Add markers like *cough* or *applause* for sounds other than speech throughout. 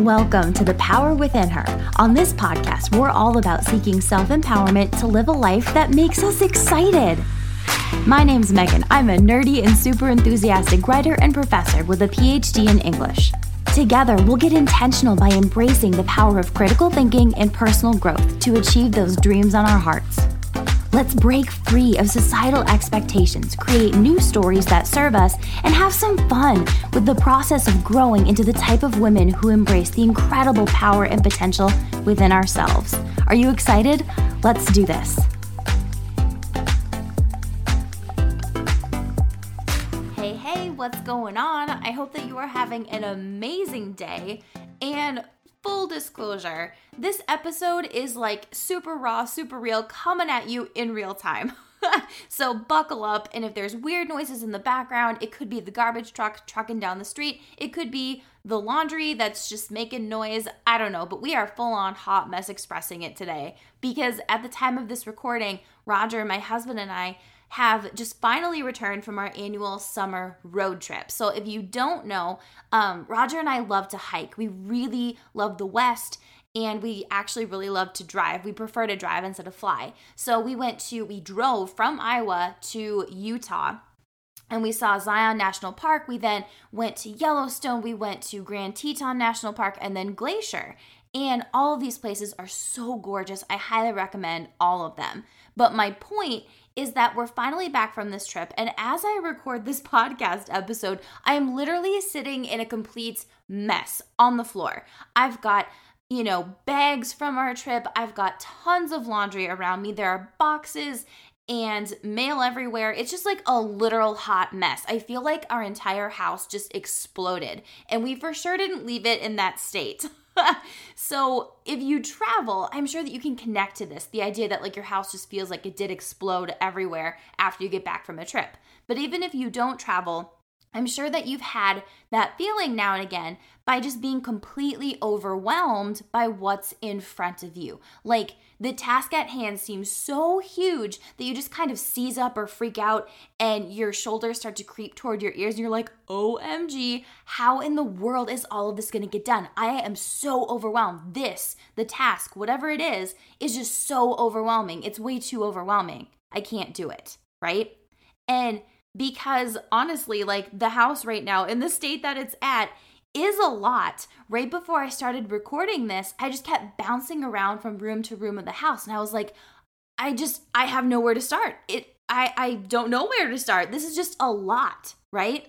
Welcome to The Power Within Her. On this podcast, we're all about seeking self empowerment to live a life that makes us excited. My name's Megan. I'm a nerdy and super enthusiastic writer and professor with a PhD in English. Together, we'll get intentional by embracing the power of critical thinking and personal growth to achieve those dreams on our hearts. Let's break free of societal expectations, create new stories that serve us, and have some fun with the process of growing into the type of women who embrace the incredible power and potential within ourselves. Are you excited? Let's do this. Hey, hey, what's going on? I hope that you are having an amazing day. And full disclosure, this episode is like super raw, super real, coming at you in real time. *laughs* so buckle up, and if there's weird noises in the background, it could be the garbage truck trucking down the street, it could be the laundry that's just making noise. I don't know, but we are full on hot mess expressing it today because at the time of this recording, Roger, my husband, and I have just finally returned from our annual summer road trip. So, if you don't know, um, Roger and I love to hike. We really love the West and we actually really love to drive. We prefer to drive instead of fly. So, we went to, we drove from Iowa to Utah and we saw Zion National Park. We then went to Yellowstone, we went to Grand Teton National Park, and then Glacier. And all of these places are so gorgeous. I highly recommend all of them. But my point is that we're finally back from this trip. And as I record this *laughs* podcast episode, I am literally sitting in a complete mess on the floor. I've got you know, bags from our trip. I've got tons of laundry around me. There are boxes and mail everywhere. It's just like a literal hot mess. I feel like our entire house just exploded, and we for sure didn't leave it in that state. *laughs* so if you travel, I'm sure that you can connect to this the idea that like your house just feels like it did explode everywhere after you get back from a trip. But even if you don't travel, I'm sure that you've had that feeling now and again by just being completely overwhelmed by what's in front of you. Like the task at hand seems so huge that you just kind of seize up or freak out and your shoulders start to creep toward your ears and you're like, OMG, how in the world is all of this gonna get done? I am so overwhelmed. This, the task, whatever it is, is just so overwhelming. It's way too overwhelming. I can't do it, right? And because honestly, like the house right now in the state that it's at is a lot. Right before I started recording this, I just kept bouncing around from room to room of the house and I was like, I just I have nowhere to start. It I I don't know where to start. This is just a lot, right?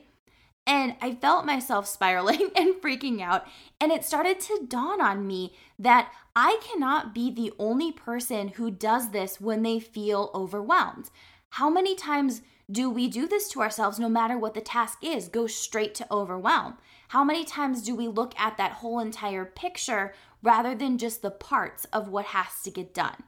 And I felt myself spiraling *laughs* and freaking out. And it started to dawn on me that I cannot be the only person who does this when they feel overwhelmed. How many times do we do this to ourselves no matter what the task is? Go straight to overwhelm. How many times do we look at that whole entire picture rather than just the parts of what has to get done?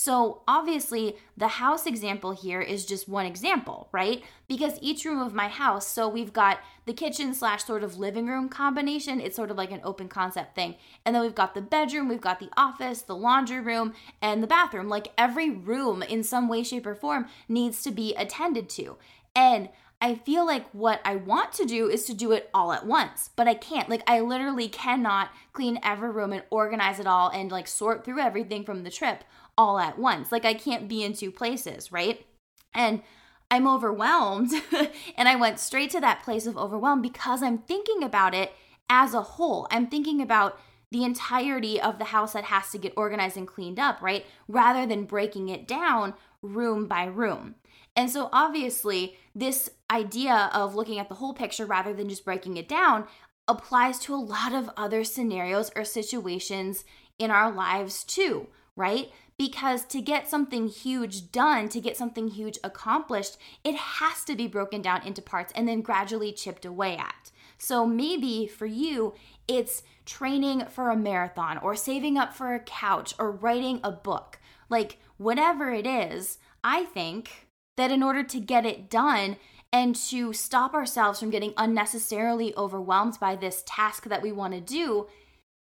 So, obviously, the house example here is just one example, right? Because each room of my house, so we've got the kitchen slash sort of living room combination, it's sort of like an open concept thing. And then we've got the bedroom, we've got the office, the laundry room, and the bathroom. Like every room in some way, shape, or form needs to be attended to. And I feel like what I want to do is to do it all at once, but I can't. Like, I literally cannot clean every room and organize it all and like sort through everything from the trip all at once. Like I can't be in two places, right? And I'm overwhelmed. *laughs* and I went straight to that place of overwhelm because I'm thinking about it as a whole. I'm thinking about the entirety of the house that has to get organized and cleaned up, right? Rather than breaking it down room by room. And so, obviously, this idea of looking at the whole picture rather than just breaking it down applies to a lot of other scenarios or situations in our lives too, right? Because to get something huge done, to get something huge accomplished, it has to be broken down into parts and then gradually chipped away at. So maybe for you, it's training for a marathon or saving up for a couch or writing a book. Like, whatever it is, I think that in order to get it done and to stop ourselves from getting unnecessarily overwhelmed by this task that we want to do,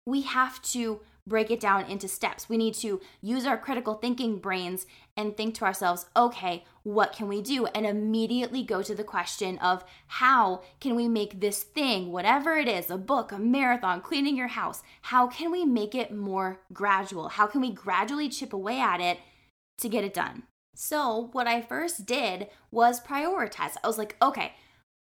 we have to break it down into steps. We need to use our critical thinking brains and think to ourselves, okay, what can we do? And immediately go to the question of how can we make this thing, whatever it is, a book, a marathon, cleaning your house, how can we make it more gradual? How can we gradually chip away at it to get it done? So, what I first did was prioritize. I was like, okay,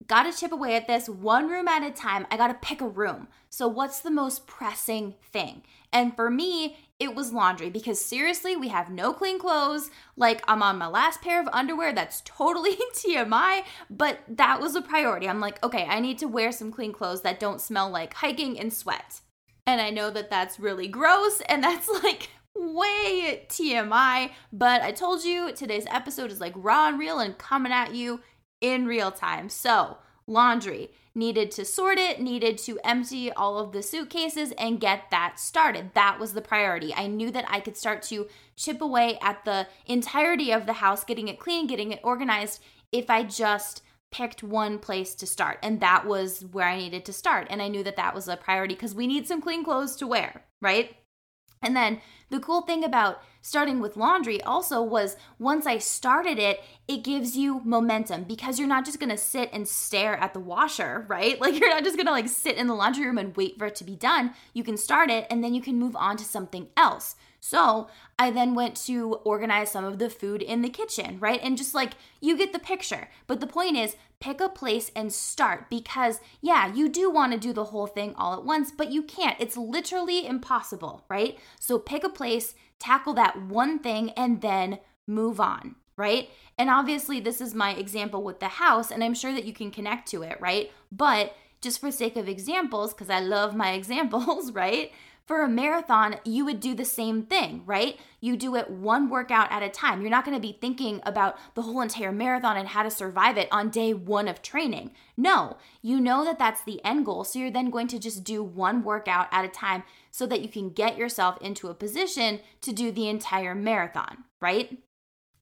Got to chip away at this one room at a time. I got to pick a room. So, what's the most pressing thing? And for me, it was laundry because seriously, we have no clean clothes. Like, I'm on my last pair of underwear. That's totally *laughs* TMI, but that was a priority. I'm like, okay, I need to wear some clean clothes that don't smell like hiking and sweat. And I know that that's really gross and *laughs* that's like way TMI, but I told you today's episode is like raw and real and coming at you in real time. So, laundry needed to sort it, needed to empty all of the suitcases and get that started. That was the priority. I knew that I could start to chip away at the entirety of the house, getting it clean, getting it organized, if I just picked one place to start. And that was where I needed to start. And I knew that that was a priority because we need some clean clothes to wear, right? And then the cool thing about starting with laundry also was once I started it, it gives you momentum because you're not just gonna sit and stare at the washer, right? *laughs* Like you're not just gonna like sit in the laundry room and wait for it to be done. You can start it and then you can move on to something else. So I then went to organize some of the food in the kitchen, right? And just like you get the picture. But the point is, pick a place and start because, yeah, you do want to do the whole thing all at once, but you can't. It's literally impossible, right? So pick a place, tackle that one thing, and then move on, right? And obviously, this is my example with the house, and I'm sure that you can connect to it, right? But just for sake of examples, because I love my *laughs* examples, right? For a marathon, you would do the same thing, right? You do it one workout at a time. You're not going to be thinking about the whole entire marathon and how to survive it on day one of training. No, you know that that's the end goal. So you're then going to just do one workout at a time so that you can get yourself into a position to do the entire marathon, right?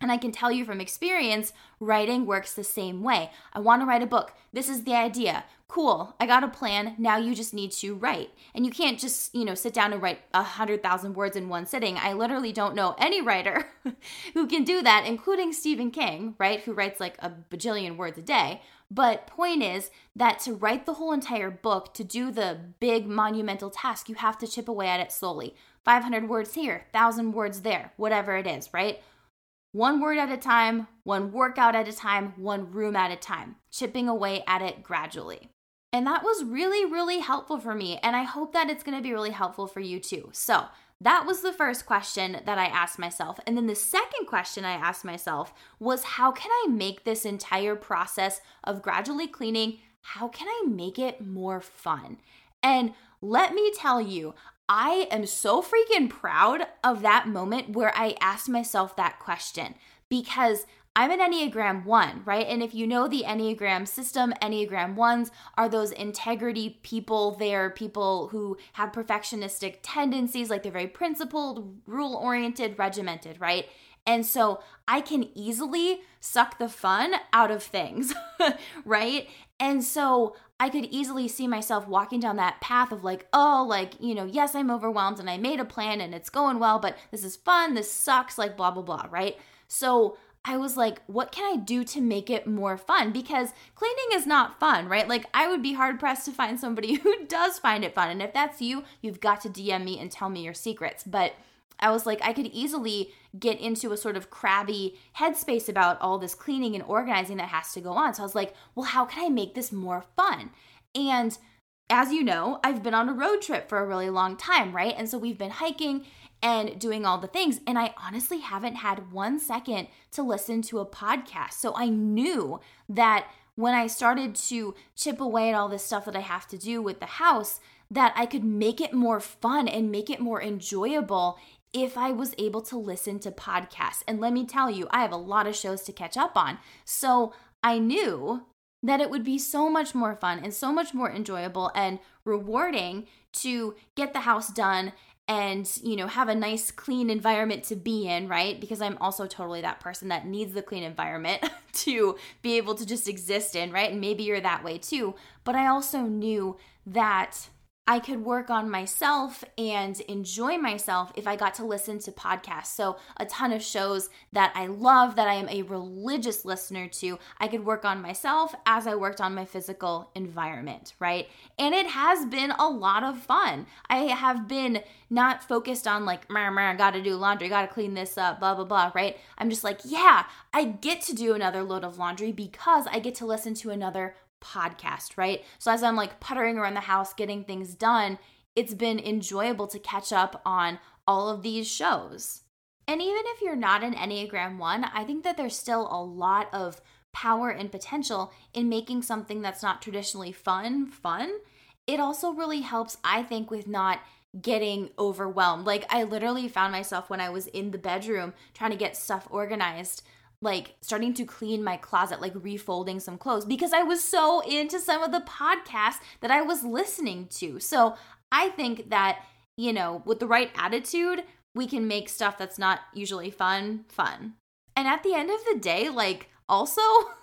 And I can tell you from experience, writing works the same way. I want to write a book. This is the idea. Cool. I got a plan. Now you just need to write. And you can't just, you know, sit down and write a hundred thousand words in one sitting. I literally don't know any writer *laughs* who can do that, including Stephen King, right? Who writes like a bajillion words a day. But point is that to write the whole entire book, to do the big monumental task, you have to chip away at it slowly. 500 words here, 1000 words there, whatever it is, right? One word at a time, one workout at a time, one room at a time, chipping away at it gradually. And that was really, really helpful for me. And I hope that it's gonna be really helpful for you too. So, that was the first question that I asked myself. And then the second question I asked myself was how can I make this entire process of gradually cleaning, how can I make it more fun? And let me tell you, I am so freaking proud of that moment where I asked myself that question because I'm an Enneagram 1, right? And if you know the Enneagram system, Enneagram 1s are those integrity people. They're people who have perfectionistic tendencies, like they're very principled, rule oriented, regimented, right? And so I can easily suck the fun out of things, *laughs* right? And so I could easily see myself walking down that path of like, oh, like, you know, yes, I'm overwhelmed and I made a plan and it's going well, but this is fun, this sucks, like, blah, blah, blah, right? So I was like, what can I do to make it more fun? Because cleaning is not fun, right? Like, I would be hard pressed to find somebody *laughs* who does find it fun. And if that's you, you've got to DM me and tell me your secrets. But I was like, I could easily get into a sort of crabby headspace about all this cleaning and organizing that has to go on. So I was like, well, how can I make this more fun? And as you know, I've been on a road trip for a really long time, right? And so we've been hiking and doing all the things. And I honestly haven't had one second to listen to a podcast. So I knew that when I started to chip away at all this stuff that I have to do with the house, that I could make it more fun and make it more enjoyable if I was able to listen to podcasts. And let me tell you, I have a lot of shows to catch up on. So I knew that it would be so much more fun and so much more enjoyable and rewarding to get the house done and you know have a nice clean environment to be in right because i'm also totally that person that needs the clean environment *laughs* to be able to just exist in right and maybe you're that way too but i also knew that I could work on myself and enjoy myself if I got to listen to podcasts. So, a ton of shows that I love, that I am a religious listener to, I could work on myself as I worked on my physical environment, right? And it has been a lot of fun. I have been not focused on like, meh, gotta do laundry, gotta clean this up, blah, blah, blah, right? I'm just like, yeah, I get to do another load of laundry because I get to listen to another podcast, right? So as I'm like puttering around the house getting things done, it's been enjoyable to catch up on all of these shows. And even if you're not an Enneagram 1, I think that there's still a lot of power and potential in making something that's not traditionally fun fun. It also really helps, I think, with not getting overwhelmed. Like, I literally found myself when I was in the bedroom trying to get stuff organized like starting to clean my closet, like refolding some clothes because I was so into some of the podcasts that I was listening to. So I think that, you know, with the right attitude, we can make stuff that's not usually fun, fun. And at the end of the day, like, also,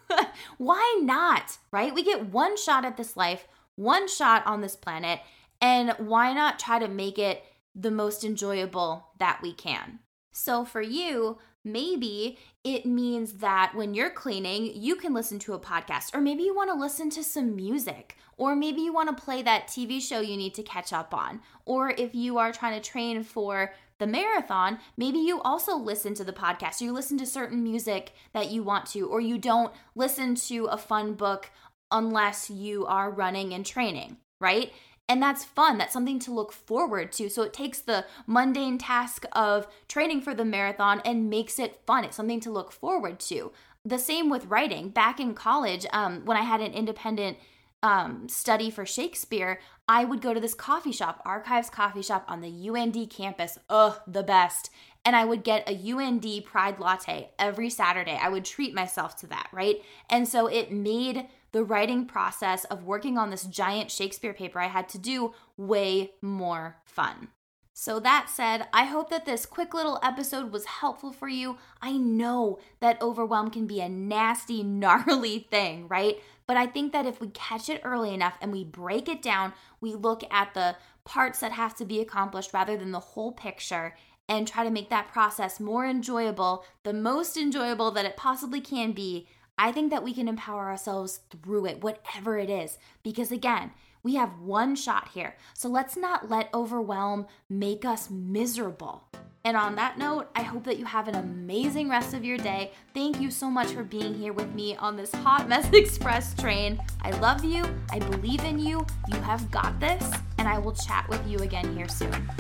*laughs* why not, right? We get one shot at this life, one shot on this planet, and why not try to make it the most enjoyable that we can? So for you, maybe it means that when you're cleaning, you can listen to a podcast, or maybe you want to listen to some music, or maybe you want to play that TV show you need to catch up on. Or if you are trying to train for the marathon, maybe you also listen to the podcast, you listen to certain music that you want to, or you don't listen to a fun book unless you are running and training, right? And that's fun. That's something to look forward to. So it takes the mundane task of training for the marathon and makes it fun. It's something to look forward to. The same with writing. Back in college, um, when I had an independent um, study for Shakespeare, I would go to this coffee shop, Archives Coffee Shop on the UND campus. Ugh, the best. And I would get a UND Pride Latte every Saturday. I would treat myself to that, right? And so it made the writing process of working on this giant Shakespeare paper I had to do way more fun. So, that said, I hope that this quick little episode was helpful for you. I know that overwhelm can be a nasty, *laughs* gnarly thing, right? But I think that if we catch it early enough and we break it down, we look at the parts that have to be accomplished rather than the whole picture and try to make that process more enjoyable, the most enjoyable that it possibly can be, I think that we can empower ourselves through it, whatever it is. Because again, we have one shot here. So let's not let overwhelm make us miserable. And on that note, I hope that you have an amazing rest of your day. Thank you so much for being here with me on this Hot Mess *laughs* Express train. I love you. I believe in you. You have got this. And I will chat with you again here soon.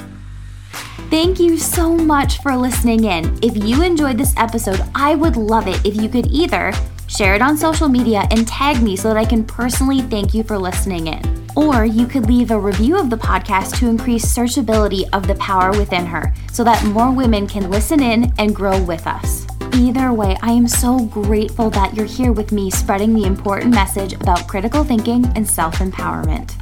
Thank you so much for listening in. If you enjoyed this episode, I would love it if you could either Share it on social media and tag me so that I can personally thank you for listening in. Or you could leave a review of the podcast to increase searchability of the power within her so that more women can listen in and grow with us. Either way, I am so grateful that you're here with me spreading the important message about critical thinking and self empowerment.